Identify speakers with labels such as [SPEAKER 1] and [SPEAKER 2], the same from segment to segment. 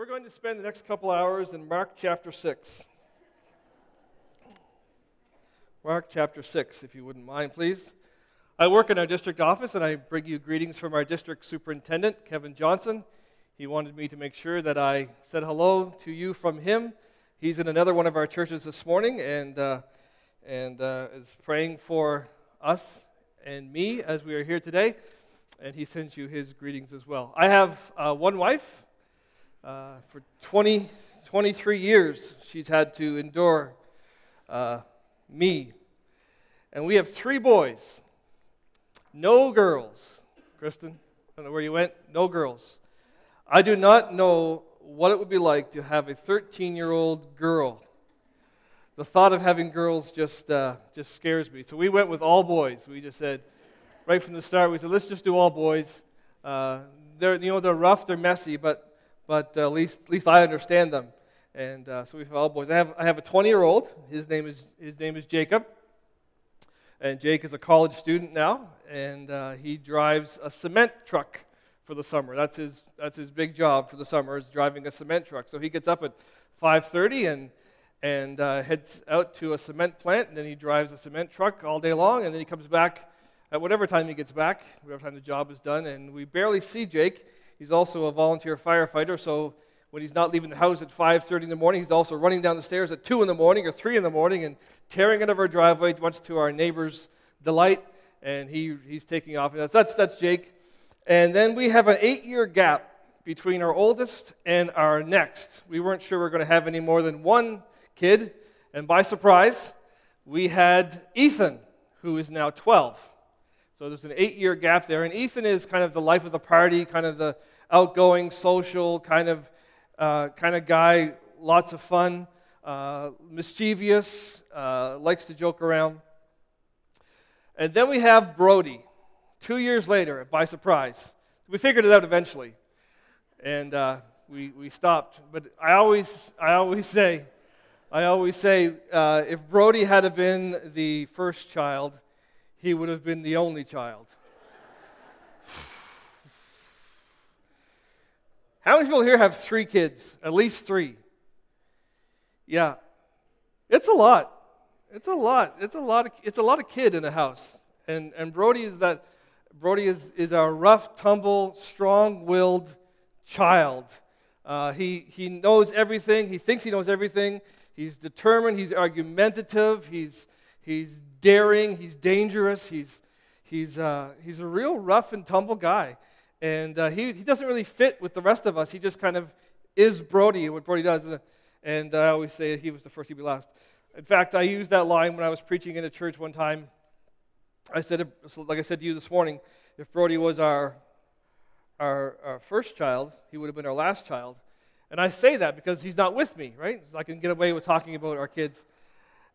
[SPEAKER 1] We're going to spend the next couple hours in Mark chapter 6. Mark chapter 6, if you wouldn't mind, please. I work in our district office and I bring you greetings from our district superintendent, Kevin Johnson. He wanted me to make sure that I said hello to you from him. He's in another one of our churches this morning and, uh, and uh, is praying for us and me as we are here today. And he sends you his greetings as well. I have uh, one wife. Uh, for 20, 23 years, she's had to endure uh, me. And we have three boys. No girls. Kristen, I don't know where you went. No girls. I do not know what it would be like to have a 13 year old girl. The thought of having girls just, uh, just scares me. So we went with all boys. We just said, right from the start, we said, let's just do all boys. Uh, they're, you know, they're rough, they're messy, but but uh, at, least, at least I understand them. And uh, so we have all boys. I have, I have a 20 year old. His name, is, his name is Jacob. And Jake is a college student now, and uh, he drives a cement truck for the summer. That's his, that's his big job for the summer, is driving a cement truck. So he gets up at 5.30 and, and uh, heads out to a cement plant, and then he drives a cement truck all day long, and then he comes back at whatever time he gets back, whatever time the job is done, and we barely see Jake He's also a volunteer firefighter, so when he's not leaving the house at 5.30 in the morning, he's also running down the stairs at 2 in the morning or 3 in the morning and tearing out of our driveway, much to our neighbor's delight, and he, he's taking off. That's, that's, that's Jake. And then we have an eight-year gap between our oldest and our next. We weren't sure we were going to have any more than one kid, and by surprise, we had Ethan, who is now 12. So there's an eight year gap there. And Ethan is kind of the life of the party, kind of the outgoing, social kind of, uh, kind of guy, lots of fun, uh, mischievous, uh, likes to joke around. And then we have Brody, two years later, by surprise. We figured it out eventually. And uh, we, we stopped. But I always, I always say, I always say, uh, if Brody had been the first child, he would have been the only child. How many people here have three kids? At least three. Yeah. It's a lot. It's a lot. It's a lot of, it's a lot of kid in a house. And, and Brody is that Brody is, is our rough, tumble, strong-willed child. Uh, he, he knows everything. He thinks he knows everything. He's determined. He's argumentative. He's, he's daring, he's dangerous, he's, he's, uh, he's a real rough and tumble guy. And uh, he, he doesn't really fit with the rest of us. He just kind of is Brody, what Brody does. And I always say he was the first, he'd be last. In fact, I used that line when I was preaching in a church one time. I said, like I said to you this morning, if Brody was our, our, our first child, he would have been our last child. And I say that because he's not with me, right? So I can get away with talking about our kids.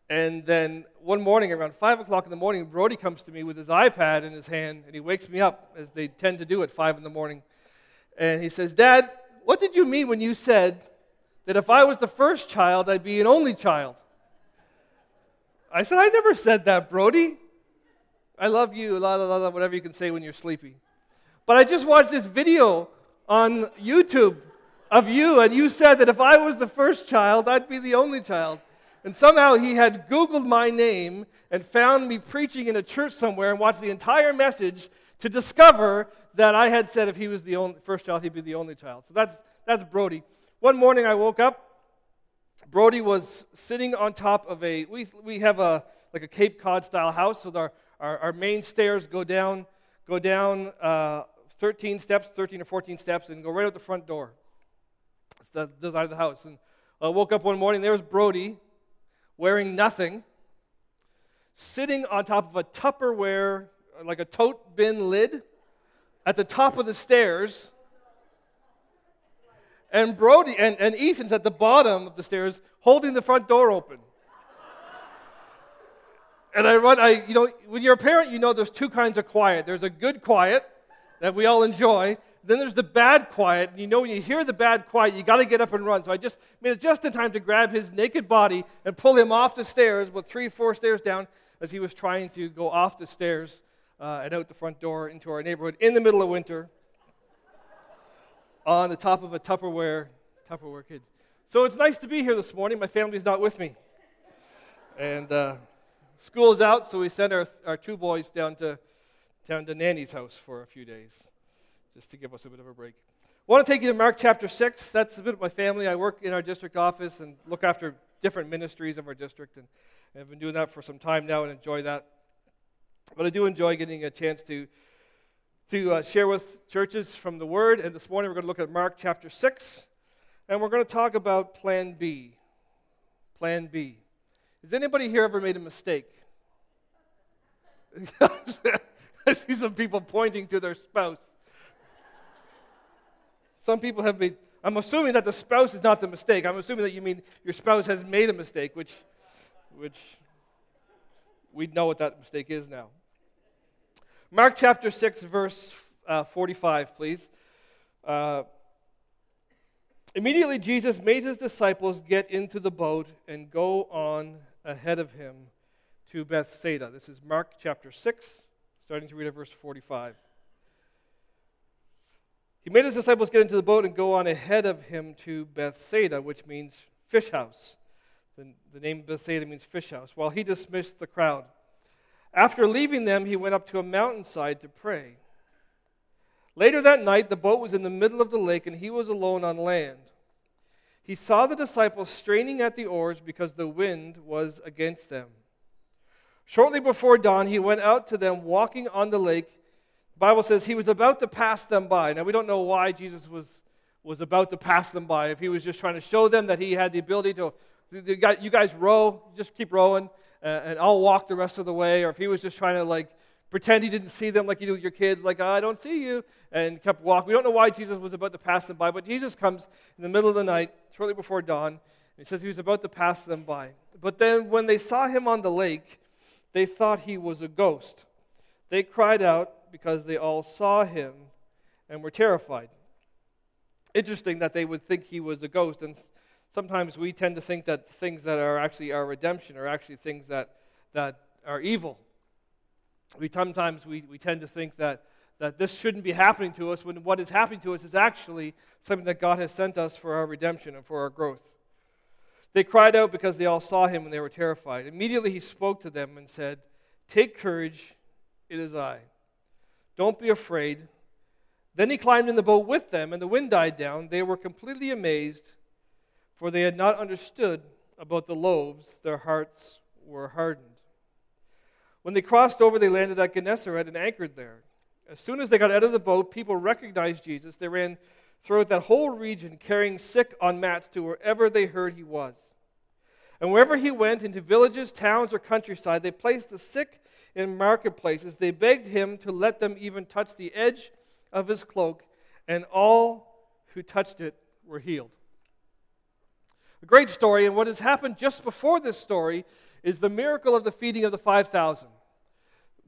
[SPEAKER 1] And then one morning, around 5 o'clock in the morning, Brody comes to me with his iPad in his hand, and he wakes me up, as they tend to do at 5 in the morning. And he says, Dad, what did you mean when you said that if I was the first child, I'd be an only child? I said, I never said that, Brody. I love you, la la la, la whatever you can say when you're sleepy. But I just watched this video on YouTube of you, and you said that if I was the first child, I'd be the only child. And somehow he had Googled my name and found me preaching in a church somewhere and watched the entire message to discover that I had said if he was the only, first child, he'd be the only child. So that's, that's Brody. One morning I woke up. Brody was sitting on top of a, we, we have a, like a Cape Cod style house, so our, our, our main stairs go down, go down uh, 13 steps, 13 or 14 steps, and go right out the front door. It's the design of the house. And I woke up one morning, there was Brody wearing nothing, sitting on top of a Tupperware, like a tote bin lid, at the top of the stairs. And Brody and, and Ethan's at the bottom of the stairs holding the front door open. and I run, I, you know, when you're a parent, you know there's two kinds of quiet. There's a good quiet that we all enjoy, then there's the bad quiet. And you know, when you hear the bad quiet, you got to get up and run. So I just made it just in time to grab his naked body and pull him off the stairs, about three, four stairs down, as he was trying to go off the stairs uh, and out the front door into our neighborhood in the middle of winter on the top of a Tupperware Tupperware kids. So it's nice to be here this morning. My family's not with me. And uh, school is out, so we sent our, our two boys down to, down to Nanny's house for a few days, just to give us a bit of a break. I want to take you to Mark chapter 6. That's a bit of my family. I work in our district office and look after different ministries of our district, and I've been doing that for some time now and enjoy that. But I do enjoy getting a chance to to uh, share with churches from the Word. And this morning we're going to look at Mark chapter 6, and we're going to talk about Plan B. Plan B. Has anybody here ever made a mistake? I see some people pointing to their spouse. Some people have made, I'm assuming that the spouse is not the mistake. I'm assuming that you mean your spouse has made a mistake, which, which we know what that mistake is now. Mark chapter 6, verse uh, 45, please. Uh, Immediately, Jesus made his disciples get into the boat and go on ahead of him to Bethsaida. This is Mark chapter 6, starting to read at verse 45. He made his disciples get into the boat and go on ahead of him to Bethsaida, which means fish house. The, the name Bethsaida means fish house, while he dismissed the crowd. After leaving them, he went up to a mountainside to pray. Later that night, the boat was in the middle of the lake, and he was alone on land. He saw the disciples straining at the oars because the wind was against them. Shortly before dawn, he went out to them walking on the lake. Bible says he was about to pass them by. Now, we don't know why Jesus was, was about to pass them by. If he was just trying to show them that he had the ability to, you guys row, just keep rowing uh, and I'll walk the rest of the way, or if he was just trying to like pretend he didn't see them like you do with your kids, like, I don't see you, and kept walking. We don't know why Jesus was about to pass them by, but Jesus comes in the middle of the night, shortly before dawn, and he says he was about to pass them by. But then when they saw him on the lake, they thought he was a ghost. They cried out because they all saw him and were terrified. Interesting that they would think he was a ghost. And sometimes we tend to think that things that are actually our redemption are actually things that, that are evil. We sometimes we, we tend to think that, that this shouldn't be happening to us when what is happening to us is actually something that God has sent us for our redemption and for our growth. They cried out because they all saw him and they were terrified. Immediately he spoke to them and said, Take courage, it is I. Don't be afraid. Then he climbed in the boat with them, and the wind died down. They were completely amazed for they had not understood about the loaves, their hearts were hardened. When they crossed over, they landed at Gennesaret and anchored there. As soon as they got out of the boat, people recognized Jesus. They ran throughout that whole region, carrying sick on mats to wherever they heard he was. And wherever he went, into villages, towns, or countryside, they placed the sick in marketplaces. They begged him to let them even touch the edge of his cloak, and all who touched it were healed. A great story, and what has happened just before this story is the miracle of the feeding of the 5,000,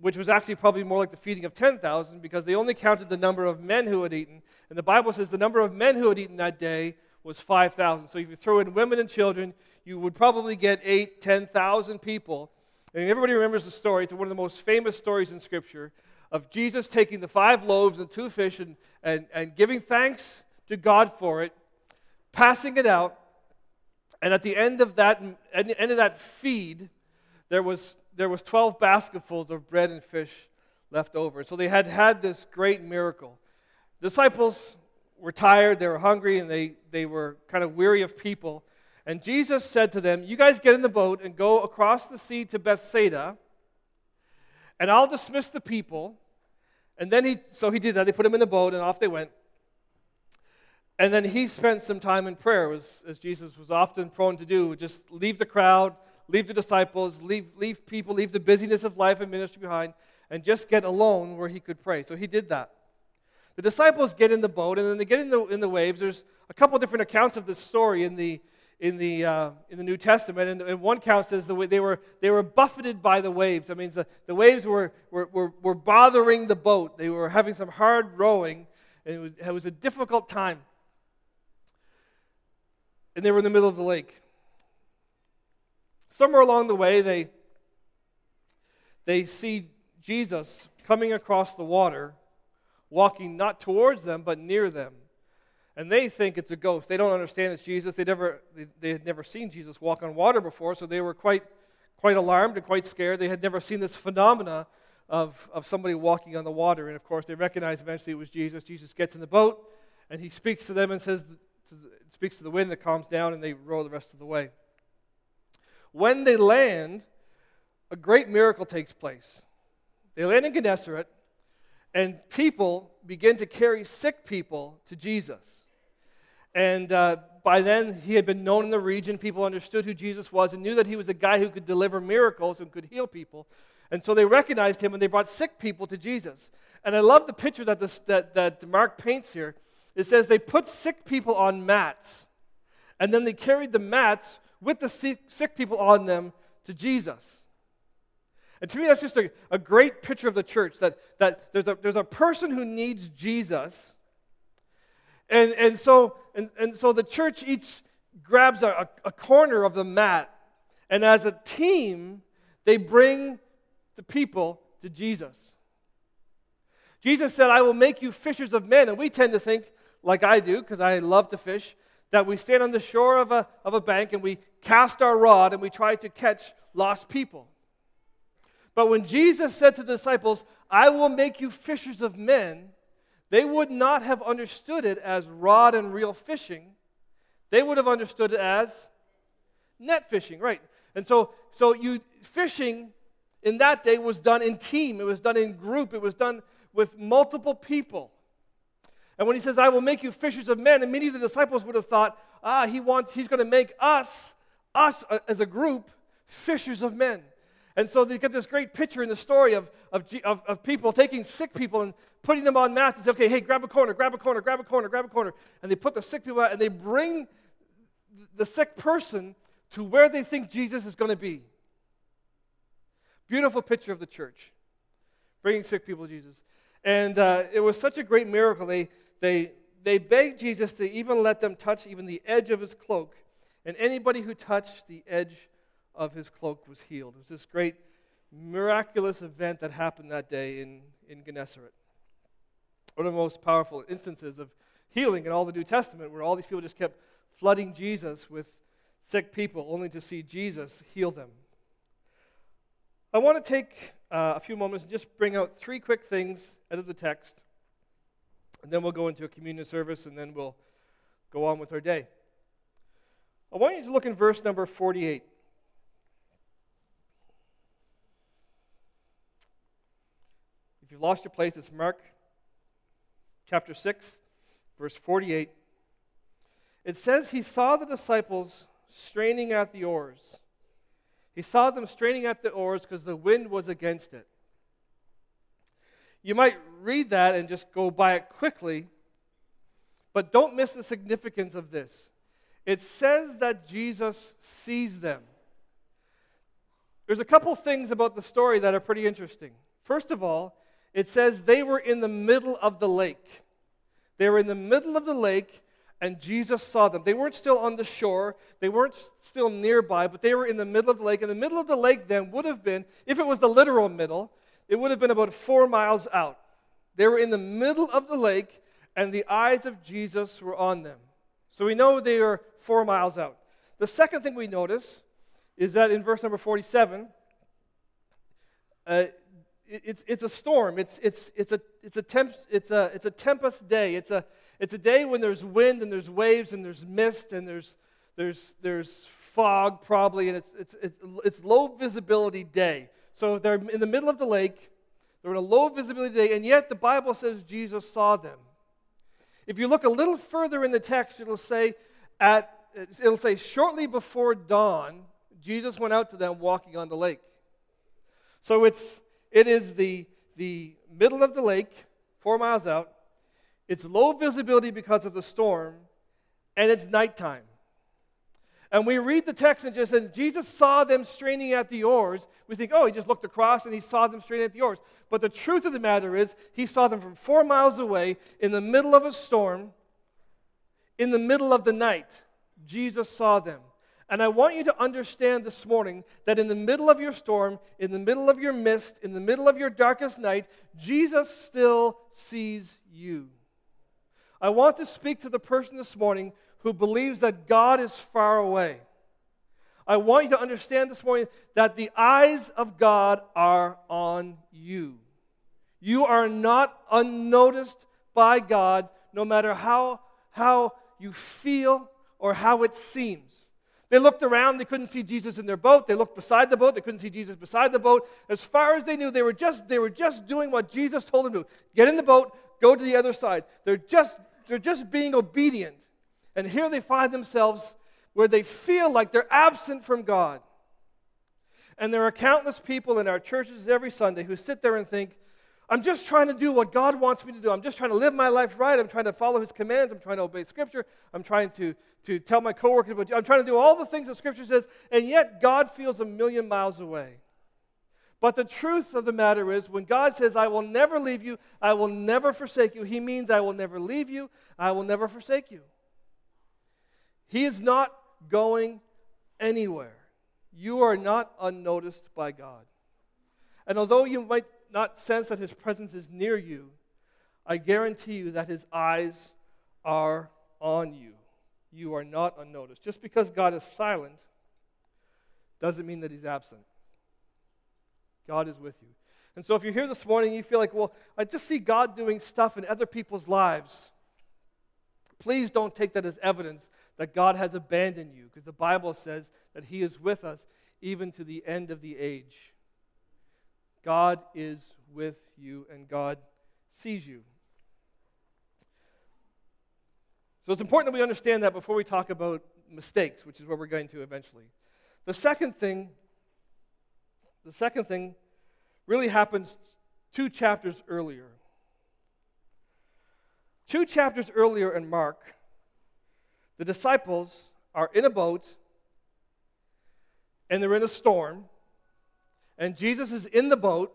[SPEAKER 1] which was actually probably more like the feeding of 10,000 because they only counted the number of men who had eaten. And the Bible says the number of men who had eaten that day was 5,000. So if you throw in women and children, you would probably get 8, 10,000 people. And everybody remembers the story. It's one of the most famous stories in Scripture of Jesus taking the five loaves and two fish and, and, and giving thanks to God for it, passing it out, and at the end of that, at the end of that feed, there was, there was 12 basketfuls of bread and fish left over. So they had had this great miracle. Disciples were tired, they were hungry, and they, they were kind of weary of people. And Jesus said to them, You guys get in the boat and go across the sea to Bethsaida, and I'll dismiss the people. And then he, so he did that. They put him in the boat, and off they went. And then he spent some time in prayer, as, as Jesus was often prone to do. Just leave the crowd, leave the disciples, leave, leave people, leave the busyness of life and ministry behind, and just get alone where he could pray. So he did that. The disciples get in the boat, and then they get in the, in the waves. There's a couple different accounts of this story in the, in the, uh, in the New Testament. And, and one account says the they, were, they were buffeted by the waves. That means the, the waves were, were, were, were bothering the boat. They were having some hard rowing, and it was, it was a difficult time and they were in the middle of the lake. Somewhere along the way, they, they see Jesus coming across the water, walking not towards them, but near them. And they think it's a ghost. They don't understand it's Jesus. They, never, they, they had never seen Jesus walk on water before, so they were quite, quite alarmed and quite scared. They had never seen this phenomena of, of somebody walking on the water. And of course, they recognize eventually it was Jesus. Jesus gets in the boat, and he speaks to them and says, to the, speaks to the wind that calms down, and they row the rest of the way. When they land, a great miracle takes place. They land in Gennesaret, and people begin to carry sick people to Jesus. And uh, by then, he had been known in the region. People understood who Jesus was and knew that he was a guy who could deliver miracles and could heal people. And so they recognized him and they brought sick people to Jesus. And I love the picture that, this, that, that Mark paints here. It says they put sick people on mats, and then they carried the mats with the sick, sick people on them to Jesus. And to me, that's just a, a great picture of the church that, that there's, a, there's a person who needs Jesus. And, and, so, and, and so the church each grabs a, a corner of the mat. And as a team, they bring the people to Jesus. Jesus said, I will make you fishers of men. And we tend to think, like I do, because I love to fish, that we stand on the shore of a, of a bank and we cast our rod and we try to catch lost people. But when Jesus said to the disciples, I will make you fishers of men, they would not have understood it as rod and reel fishing. They would have understood it as net fishing, right? And so, so you fishing in that day was done in team, it was done in group, it was done with multiple people. And when he says, I will make you fishers of men, and many of the disciples would have thought, ah, he wants, he's going to make us, us uh, as a group, fishers of men. And so they get this great picture in the story of, of, of, of, people taking sick people and putting them on mats and say, okay, hey, grab a corner, grab a corner, grab a corner, grab a corner. And they put the sick people out and they bring the sick person to where they think Jesus is going to be. Beautiful picture of the church, bringing sick people to Jesus. And uh, it was such a great miracle. They, they, they begged Jesus to even let them touch even the edge of his cloak. And anybody who touched the edge of his cloak was healed. It was this great miraculous event that happened that day in, in Gennesaret. One of the most powerful instances of healing in all the New Testament, where all these people just kept flooding Jesus with sick people, only to see Jesus heal them. I want to take uh, a few moments and just bring out three quick things out of the text, and then we'll go into a communion service, and then we'll go on with our day. I want you to look in verse number 48. If you've lost your place, it's Mark chapter 6, verse 48. It says, He saw the disciples straining at the oars. He saw them straining at the oars because the wind was against it. You might read that and just go by it quickly, but don't miss the significance of this. It says that Jesus sees them. There's a couple things about the story that are pretty interesting. First of all, it says they were in the middle of the lake. They were in the middle of the lake, and Jesus saw them. They weren't still on the shore, they weren't still nearby, but they were in the middle of the lake. And the middle of the lake then would have been, if it was the literal middle, it would have been about four miles out. They were in the middle of the lake, and the eyes of Jesus were on them. So we know they are four miles out. The second thing we notice is that in verse number 47, uh, it's, it's a storm. It's, it's, it's, a, it's, a temp, it's, a, it's a tempest day. It's a, it's a day when there's wind and there's waves and there's mist and there's, there's, there's fog probably, and it's, it's, it's, it's low visibility day. So they're in the middle of the lake. They're in a low visibility day, and yet the Bible says Jesus saw them. If you look a little further in the text, it'll say, at, it'll say shortly before dawn, Jesus went out to them walking on the lake. So it's, it is the, the middle of the lake, four miles out. It's low visibility because of the storm, and it's nighttime. And we read the text and just says, Jesus saw them straining at the oars. We think, oh, he just looked across and he saw them straining at the oars. But the truth of the matter is, he saw them from four miles away in the middle of a storm, in the middle of the night. Jesus saw them. And I want you to understand this morning that in the middle of your storm, in the middle of your mist, in the middle of your darkest night, Jesus still sees you. I want to speak to the person this morning who believes that God is far away. I want you to understand this morning that the eyes of God are on you. You are not unnoticed by God, no matter how, how you feel or how it seems. They looked around, they couldn't see Jesus in their boat. They looked beside the boat, they couldn't see Jesus beside the boat. As far as they knew, they were just, they were just doing what Jesus told them to do. Get in the boat, go to the other side. They're just, they're just being obedient. And here they find themselves where they feel like they're absent from God. And there are countless people in our churches every Sunday who sit there and think, I'm just trying to do what God wants me to do. I'm just trying to live my life right. I'm trying to follow His commands. I'm trying to obey Scripture. I'm trying to, to tell my coworkers. I'm trying to do all the things that Scripture says, and yet God feels a million miles away. But the truth of the matter is, when God says, I will never leave you, I will never forsake you, He means I will never leave you, I will never forsake you. He is not going anywhere. You are not unnoticed by God. And although you might not sense that his presence is near you, I guarantee you that his eyes are on you. You are not unnoticed. Just because God is silent doesn't mean that he's absent. God is with you. And so if you're here this morning you feel like, well, I just see God doing stuff in other people's lives, please don't take that as evidence that God has abandoned you, because the Bible says that he is with us even to the end of the age. God is with you and God sees you. So it's important that we understand that before we talk about mistakes, which is where we're going to eventually. The second thing, the second thing really happens two chapters earlier. Two chapters earlier in Mark, the disciples are in a boat and they're in a storm and Jesus is in the boat.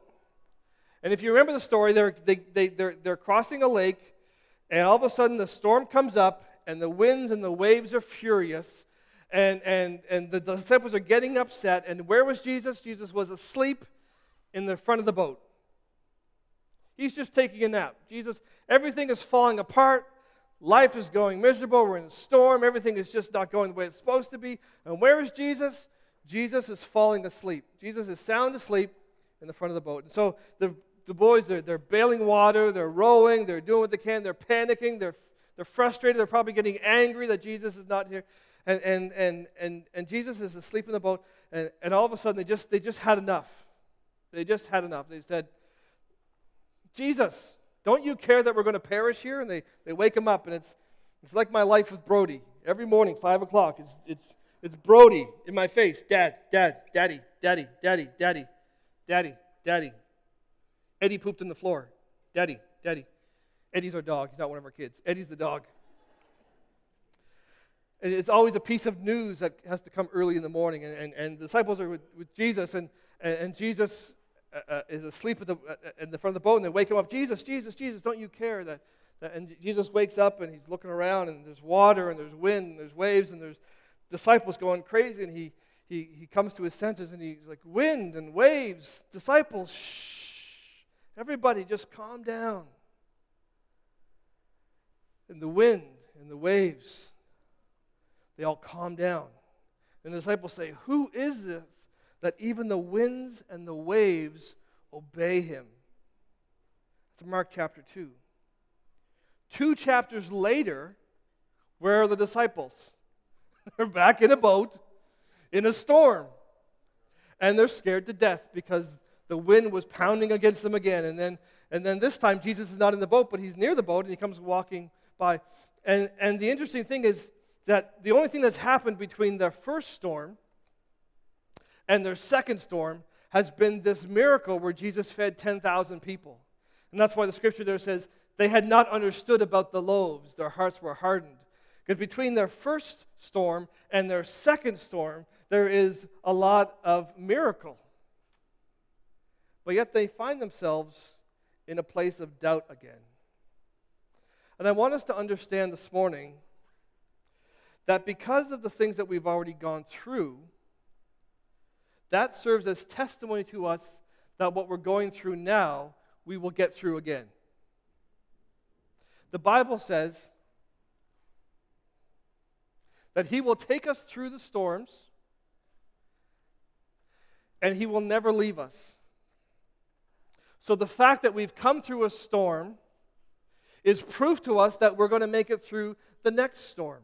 [SPEAKER 1] And if you remember the story, they're, they, they, they're, they're crossing a lake, and all of a sudden the storm comes up, and the winds and the waves are furious, and, and, and the disciples are getting upset. And where was Jesus? Jesus was asleep in the front of the boat. He's just taking a nap. Jesus, everything is falling apart. Life is going miserable. We're in a storm. Everything is just not going the way it's supposed to be. And where is Jesus? Jesus is falling asleep. Jesus is sound asleep in the front of the boat. And so the, the boys, they're, they're bailing water, they're rowing, they're doing what they can, they're panicking, they're, they're frustrated, they're probably getting angry that Jesus is not here. And, and, and, and, and Jesus is asleep in the boat, and, and all of a sudden they just, they just had enough. They just had enough. They said, Jesus, don't you care that we're going to perish here? And they, they wake him up, and it's, it's like my life with Brody. Every morning, 5 o'clock, it's, it's, it's Brody in my face. Dad, dad, daddy, daddy, daddy, daddy, daddy, daddy. Eddie pooped in the floor. Daddy, daddy. Eddie's our dog. He's not one of our kids. Eddie's the dog. And it's always a piece of news that has to come early in the morning. And, and, and the disciples are with, with Jesus, and, and, and Jesus uh, uh, is asleep at the, uh, in the front of the boat, and they wake him up Jesus, Jesus, Jesus, don't you care that, that. And Jesus wakes up, and he's looking around, and there's water, and there's wind, and there's waves, and there's disciples going crazy, and he, he, he comes to his senses and he's like, Wind and waves, disciples, shh, everybody just calm down. And the wind and the waves, they all calm down. And the disciples say, Who is this that even the winds and the waves obey him? It's Mark chapter 2. Two chapters later, where are the disciples? they're back in a boat in a storm. And they're scared to death because the wind was pounding against them again. And then, and then this time, Jesus is not in the boat, but he's near the boat and he comes walking by. And, and the interesting thing is that the only thing that's happened between their first storm and their second storm has been this miracle where Jesus fed 10,000 people. And that's why the scripture there says, they had not understood about the loaves, their hearts were hardened. Because between their first storm and their second storm, there is a lot of miracle. But yet they find themselves in a place of doubt again. And I want us to understand this morning that because of the things that we've already gone through, that serves as testimony to us that what we're going through now, we will get through again. The Bible says that He will take us through the storms and He will never leave us. So the fact that we've come through a storm is proof to us that we're going to make it through the next storm.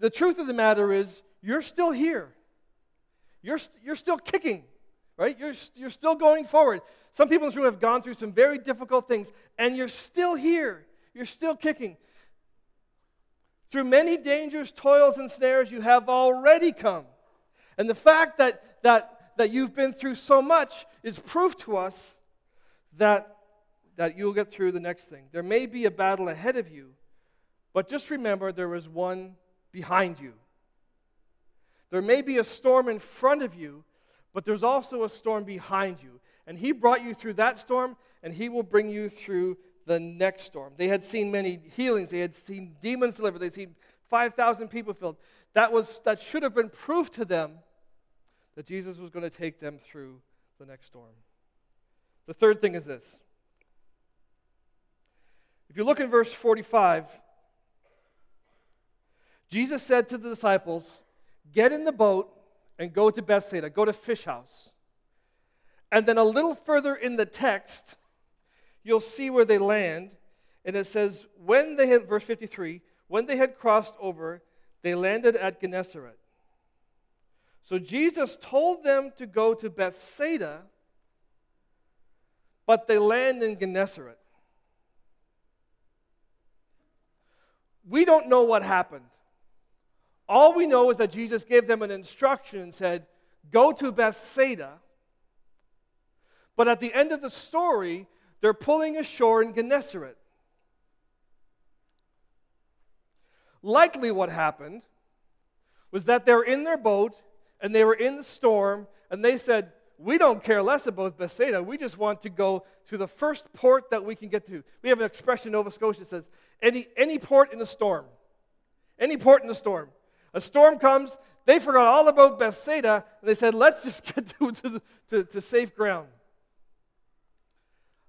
[SPEAKER 1] The truth of the matter is, you're still here. You're, you're still kicking, right? You're, you're still going forward. Some people in this room have gone through some very difficult things, and you're still here. You're still kicking. Through many dangers, toils, and snares, you have already come. And the fact that, that, that you've been through so much is proof to us that, that you'll get through the next thing. There may be a battle ahead of you, but just remember there is one behind you. There may be a storm in front of you, but there's also a storm behind you. And He brought you through that storm, and He will bring you through the next storm. They had seen many healings, they had seen demons delivered, they'd seen 5,000 people filled. That, was, that should have been proof to them that Jesus was going to take them through the next storm. The third thing is this. If you look in verse 45, Jesus said to the disciples, Get in the boat and go to Bethsaida, go to Fish House. And then a little further in the text, you'll see where they land. And it says, when they had, verse 53, when they had crossed over, they landed at Gennesaret. So Jesus told them to go to Bethsaida, but they land in Gennesaret. We don't know what happened. All we know is that Jesus gave them an instruction and said, Go to Bethsaida. But at the end of the story, they're pulling ashore in Gennesaret. Likely, what happened was that they were in their boat and they were in the storm, and they said, We don't care less about Bethsaida. We just want to go to the first port that we can get to. We have an expression in Nova Scotia that says, Any, any port in the storm. Any port in the storm. A storm comes, they forgot all about Bethsaida, and they said, let's just get to, to, to, to safe ground.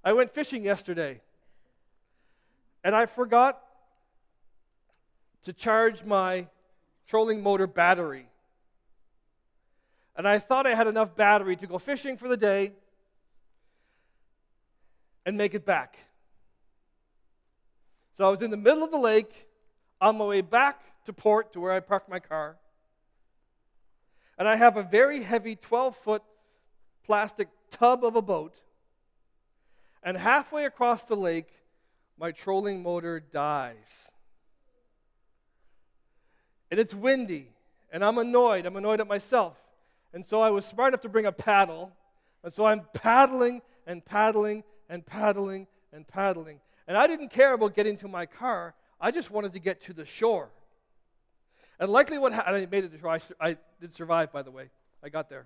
[SPEAKER 1] I went fishing yesterday, and I forgot to charge my trolling motor battery. And I thought I had enough battery to go fishing for the day and make it back. So I was in the middle of the lake on my way back to port to where I parked my car. And I have a very heavy 12 foot plastic tub of a boat. And halfway across the lake, my trolling motor dies. And it's windy, and I'm annoyed. I'm annoyed at myself. And so I was smart enough to bring a paddle. And so I'm paddling and paddling and paddling and paddling. And I didn't care about getting to my car, I just wanted to get to the shore. And likely what happened, I made it to shore. I, I did survive, by the way. I got there.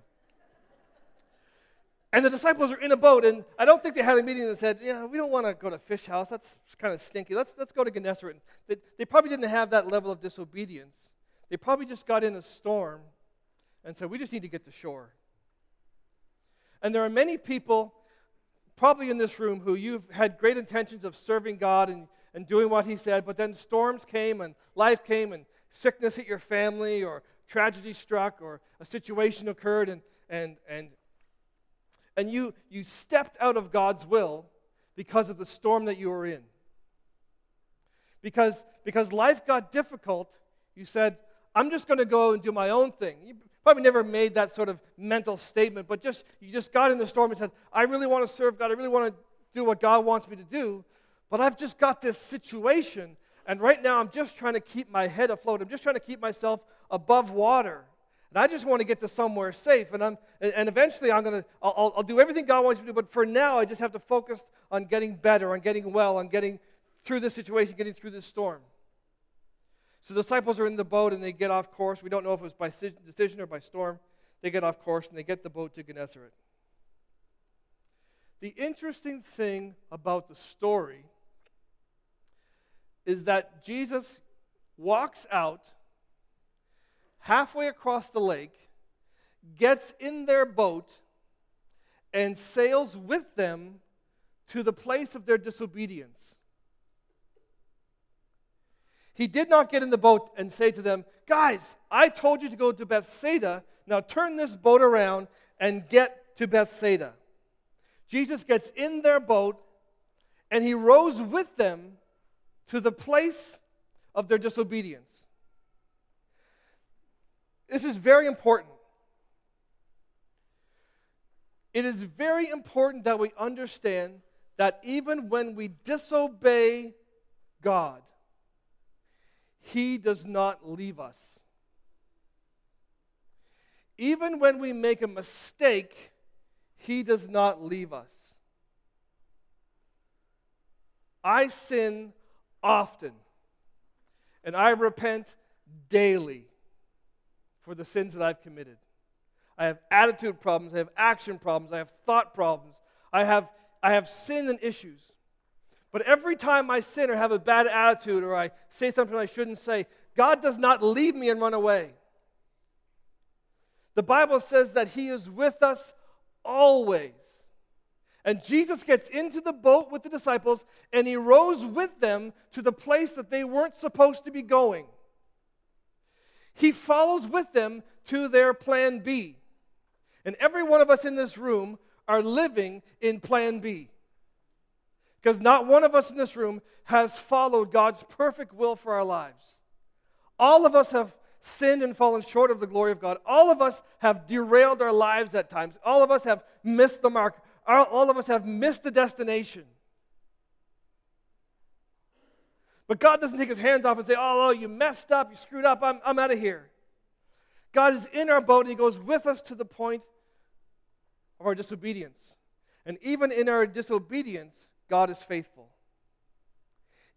[SPEAKER 1] And the disciples are in a boat, and I don't think they had a meeting and said, yeah, we don't want to go to Fish House. That's kind of stinky. Let's, let's go to Gennesaret. They, they probably didn't have that level of disobedience. They probably just got in a storm and said, we just need to get to shore. And there are many people, probably in this room, who you've had great intentions of serving God and, and doing what He said, but then storms came and life came and sickness hit your family or tragedy struck or a situation occurred and, and, and, and you, you stepped out of God's will because of the storm that you were in. Because, because life got difficult, you said, I'm just going to go and do my own thing. You probably never made that sort of mental statement, but just you just got in the storm and said, I really want to serve God. I really want to do what God wants me to do, but I've just got this situation and right now, I'm just trying to keep my head afloat. I'm just trying to keep myself above water. And I just want to get to somewhere safe. And, I'm, and eventually, I'm to, I'll, I'll do everything God wants me to do. But for now, I just have to focus on getting better, on getting well, on getting through this situation, getting through this storm. So the disciples are in the boat and they get off course. We don't know if it was by decision or by storm. They get off course and they get the boat to Gennesaret. The interesting thing about the story is that Jesus walks out halfway across the lake, gets in their boat, and sails with them to the place of their disobedience. He did not get in the boat and say to them, Guys, I told you to go to Bethsaida. Now turn this boat around and get to Bethsaida. Jesus gets in their boat and he rows with them to the place of their disobedience. This is very important. It is very important that we understand that even when we disobey God, He does not leave us. Even when we make a mistake, He does not leave us. I sin often, and I repent daily for the sins that I've committed. I have attitude problems, I have action problems, I have thought problems, I have, I have sin and issues. But every time I sin or have a bad attitude or I say something I shouldn't say, God does not leave me and run away. The Bible says that He is with us always. And Jesus gets into the boat with the disciples and He rows with them to the place that they weren't supposed to be going. He follows with them to their plan B. And every one of us in this room are living in plan B. Because not one of us in this room has followed God's perfect will for our lives. All of us have sinned and fallen short of the glory of God. All of us have derailed our lives at times. All of us have missed the mark. All of us have missed the destination. But God doesn't take his hands off and say, Oh, oh you messed up, you screwed up, I'm, I'm out of here. God is in our boat and he goes with us to the point of our disobedience. And even in our disobedience, God is faithful.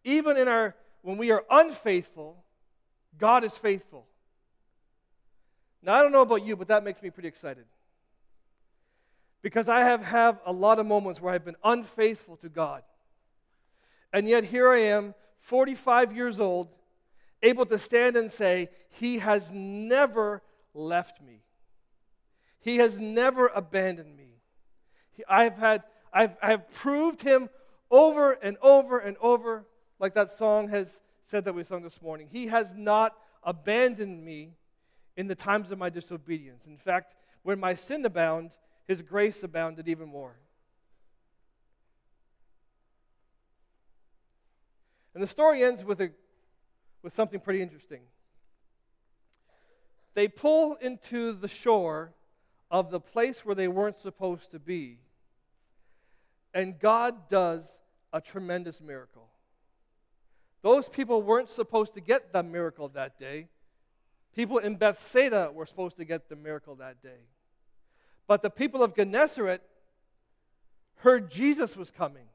[SPEAKER 1] Even in our when we are unfaithful, God is faithful. Now I don't know about you, but that makes me pretty excited. Because I have had a lot of moments where I've been unfaithful to God. And yet here I am, 45 years old, able to stand and say, He has never left me. He has never abandoned me. I've had, I've, I've proved him over and over and over, like that song has said that we sung this morning. He has not abandoned me in the times of my disobedience. In fact, when my sin abounded, his grace abounded even more. And the story ends with, a, with something pretty interesting. They pull into the shore of the place where they weren't supposed to be. And God does a tremendous miracle. Those people weren't supposed to get the miracle that day. People in Bethsaida were supposed to get the miracle that day. But the people of Gennesaret heard Jesus was coming.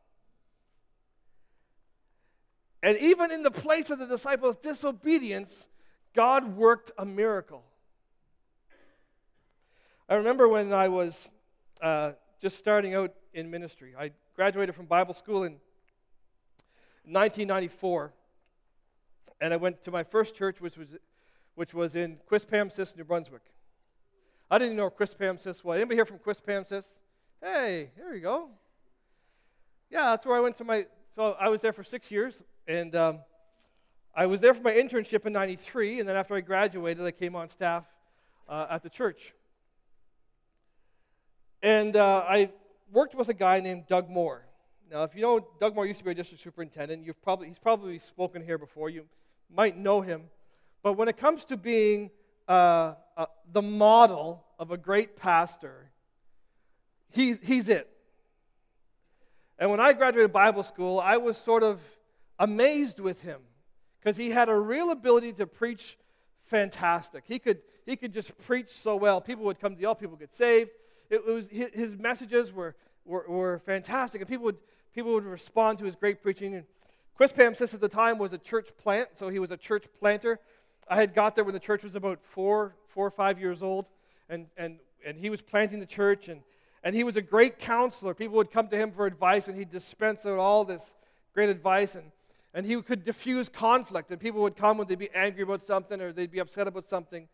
[SPEAKER 1] And even in the place of the disciples' disobedience, God worked a miracle. I remember when I was uh, just starting out in ministry. I graduated from Bible school in 1994, and I went to my first church, which was, which was in Quispamsis, New Brunswick. I didn't know Quispamsis was. Anybody here from Quispamsis? Hey, here you go. Yeah, that's where I went to my. So I was there for six years, and um, I was there for my internship in '93, and then after I graduated, I came on staff uh, at the church. And uh, I worked with a guy named Doug Moore. Now, if you know, Doug Moore used to be a district superintendent. You've probably, he's probably spoken here before. You might know him. But when it comes to being uh, uh, the model of a great pastor, he, he's it. And when I graduated Bible school, I was sort of amazed with him because he had a real ability to preach fantastic. He could, he could just preach so well. People would come to the people get saved it was his messages were, were, were fantastic, and people would, people would respond to his great preaching. And Quispamsis at the time was a church plant, so he was a church planter. I had got there when the church was about four, four or five years old, and, and, and he was planting the church, and, and he was a great counselor. People would come to him for advice, and he'd dispense out all this great advice, and, and he could diffuse conflict, and people would come when they'd be angry about something or they'd be upset about something,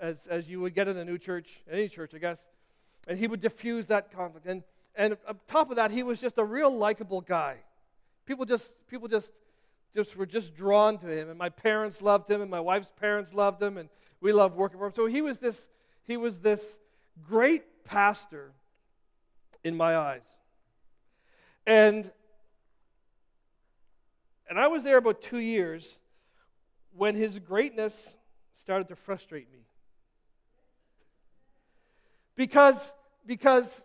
[SPEAKER 1] as, as you would get in a new church, any church, I guess and he would diffuse that conflict. And, and on top of that, he was just a real likable guy. People just, people just just were just drawn to him. And my parents loved him, and my wife's parents loved him, and we loved working for him. So he was this, he was this great pastor in my eyes. And and I was there about two years when his greatness started to frustrate me. Because, because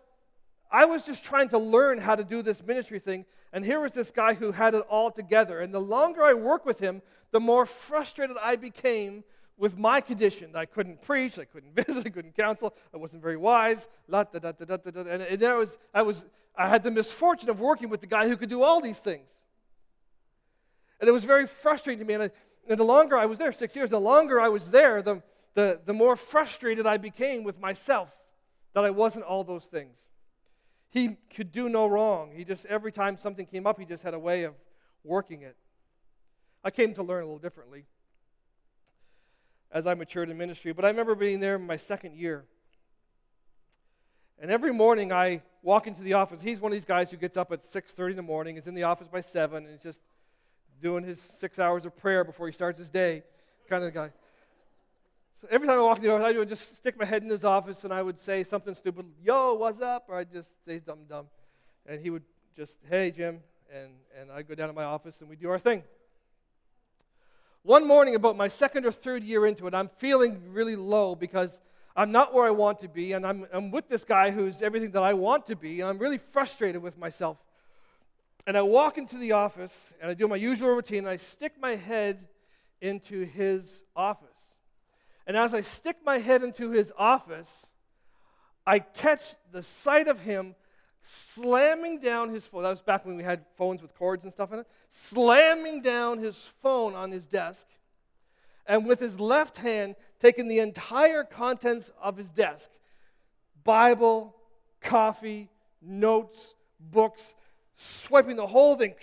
[SPEAKER 1] I was just trying to learn how to do this ministry thing, and here was this guy who had it all together. And the longer I worked with him, the more frustrated I became with my condition. I couldn't preach, I couldn't visit, I couldn't counsel, I wasn't very wise, la, da, da, da, and, and I, was, I, was, I had the misfortune of working with the guy who could do all these things. And it was very frustrating to me. And, I, and the longer I was there, six years, the longer I was there, the, the, the more frustrated I became with myself that I wasn't all those things. He could do no wrong. He just, every time something came up, he just had a way of working it. I came to learn a little differently as I matured in ministry. But I remember being there my second year. And every morning I walk into the office. He's one of these guys who gets up at 6:30 in the morning, is in the office by 7, and he's just doing his six hours of prayer before he starts his day, kind of guy. So every time I walk in the office, I would just stick my head in his office and I would say something stupid, yo, what's up? Or I'd just say dumb, dumb. And he would just, hey, Jim. And, and I'd go down to my office and we'd do our thing. One morning, about my second or third year into it, I'm feeling really low because I'm not where I want to be, and I'm, I'm with this guy who's everything that I want to be, and I'm really frustrated with myself. And I walk into the office and I do my usual routine. And I stick my head into his office. And as I stick my head into his office, I catch the sight of him slamming down his phone. That was back when we had phones with cords and stuff in it. Slamming down his phone on his desk. And with his left hand, taking the entire contents of his desk Bible, coffee, notes, books, swiping the whole thing,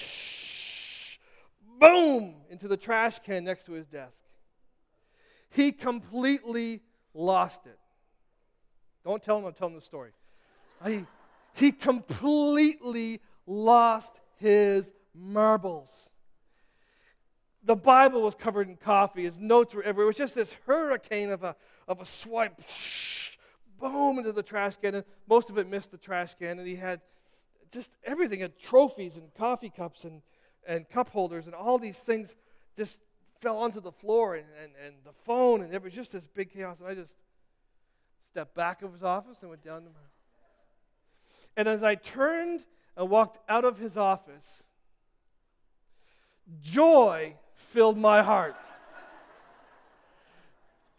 [SPEAKER 1] boom, into the trash can next to his desk. He completely lost it. Don't tell him I'm telling the story. He, he completely lost his marbles. The Bible was covered in coffee. His notes were everywhere. It was just this hurricane of a, of a swipe, boom, into the trash can. And most of it missed the trash can. And he had just everything had trophies and coffee cups and, and cup holders and all these things just fell onto the floor and, and, and the phone and it was just this big chaos and i just stepped back of his office and went down to my and as i turned and walked out of his office joy filled my heart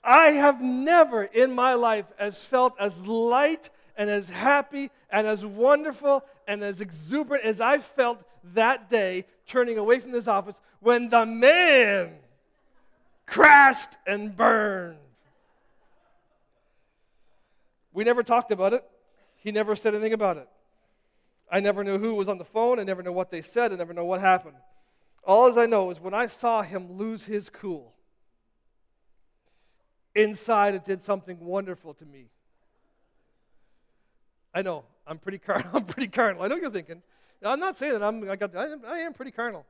[SPEAKER 1] i have never in my life as felt as light and as happy and as wonderful and as exuberant as I felt that day turning away from this office when the man crashed and burned. We never talked about it. He never said anything about it. I never knew who was on the phone. I never knew what they said. I never know what happened. All I know is when I saw him lose his cool, inside it did something wonderful to me. I know I'm pretty carnal. I'm pretty carnal. I know you're thinking. I'm not saying that I'm. I got. I am, I am pretty carnal.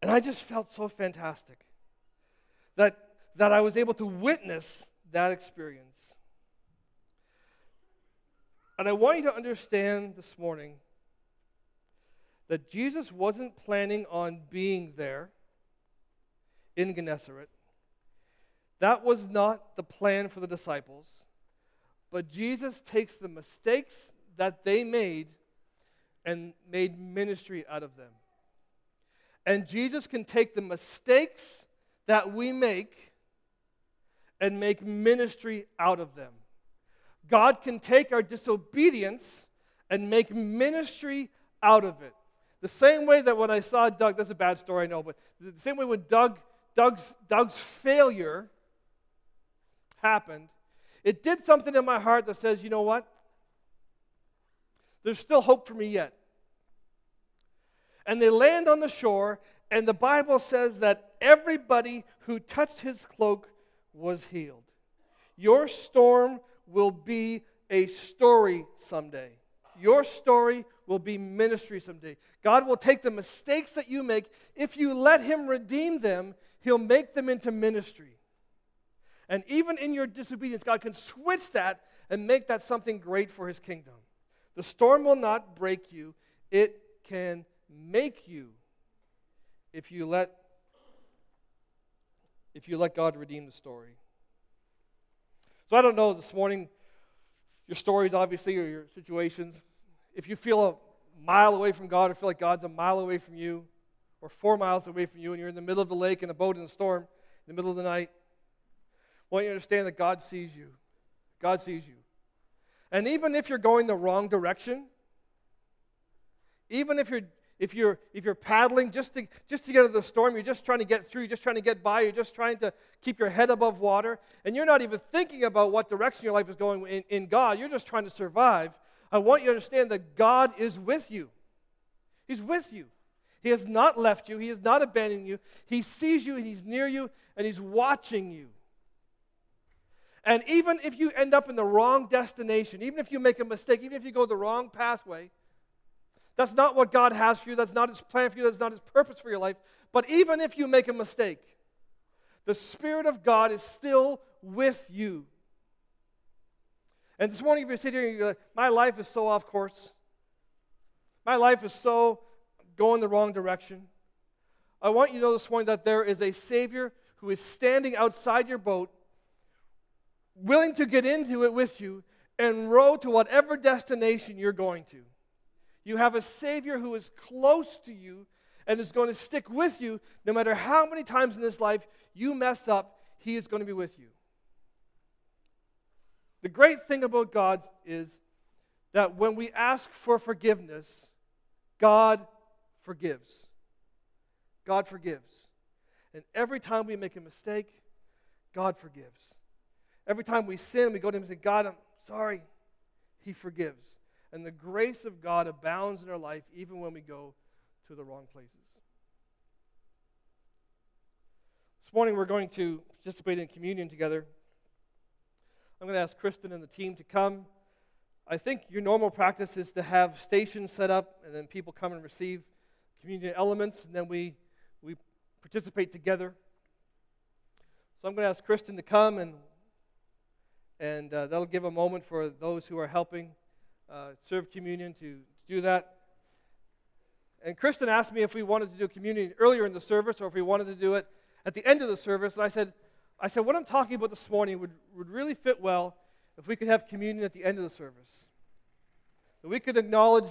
[SPEAKER 1] And I just felt so fantastic that that I was able to witness that experience. And I want you to understand this morning that Jesus wasn't planning on being there in Gennesaret. That was not the plan for the disciples. But Jesus takes the mistakes that they made and made ministry out of them. And Jesus can take the mistakes that we make and make ministry out of them. God can take our disobedience and make ministry out of it. The same way that when I saw Doug, that's a bad story, I know, but the same way when Doug, Doug's, Doug's failure happened, it did something in my heart that says, you know what? There's still hope for me yet. And they land on the shore, and the Bible says that everybody who touched his cloak was healed. Your storm will be a story someday. your story will be ministry someday. God will take the mistakes that you make. If you let Him redeem them, He'll make them into ministry. And even in your disobedience, God can switch that and make that something great for His kingdom. The storm will not break you, it can make you if you let if you let God redeem the story. So I don't know this morning your stories obviously or your situations. If you feel a mile away from God or feel like God's a mile away from you or 4 miles away from you and you're in the middle of the lake in a boat in a storm in the middle of the night, I want you to understand that God sees you. God sees you. And even if you're going the wrong direction, even if you're if you're if you're paddling just to just to get out of the storm you're just trying to get through you're just trying to get by you're just trying to keep your head above water and you're not even thinking about what direction your life is going in, in god you're just trying to survive i want you to understand that god is with you. He's with you. He has not left you. He has not abandoned you. He sees you he's near you and he's watching you. And even if you end up in the wrong destination even if you make a mistake even if you go the wrong pathway that's not what God has for you. That's not His plan for you. That's not His purpose for your life. But even if you make a mistake, the Spirit of God is still with you. And this morning, if you're sitting here and you're like, my life is so off course, my life is so going the wrong direction, I want you to know this morning that there is a Savior who is standing outside your boat, willing to get into it with you and row to whatever destination you're going to. You have a Savior who is close to you and is going to stick with you no matter how many times in this life you mess up, He is going to be with you. The great thing about God is that when we ask for forgiveness, God forgives. God forgives. And every time we make a mistake, God forgives. Every time we sin, we go to Him and say, God, I'm sorry. He forgives and the grace of God abounds in our life even when we go to the wrong places. This morning we're going to participate in communion together. I'm going to ask Kristen and the team to come. I think your normal practice is to have stations set up and then people come and receive communion elements and then we, we participate together. So I'm going to ask Kristen to come and, and uh, that'll give a moment for those who are helping uh, serve communion to, to do that. And Kristen asked me if we wanted to do communion earlier in the service or if we wanted to do it at the end of the service. And I said, I said, what I'm talking about this morning would, would really fit well if we could have communion at the end of the service. That we could acknowledge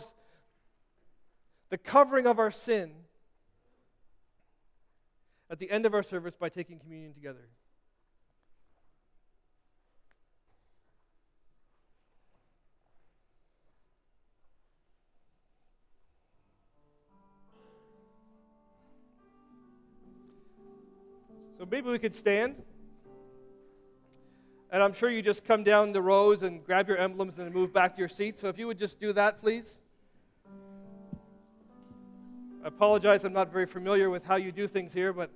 [SPEAKER 1] the covering of our sin at the end of our service by taking communion together. So maybe we could stand. And I'm sure you just come down the rows and grab your emblems and move back to your seat. So if you would just do that, please. I apologize, I'm not very familiar with how you do things here, but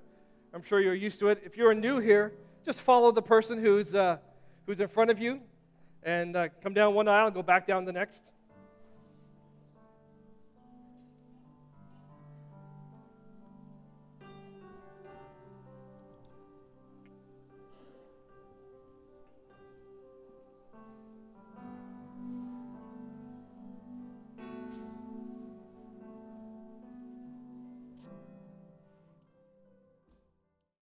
[SPEAKER 1] I'm sure you're used to it. If you're new here, just follow the person who's, uh, who's in front of you and uh, come down one aisle and go back down the next.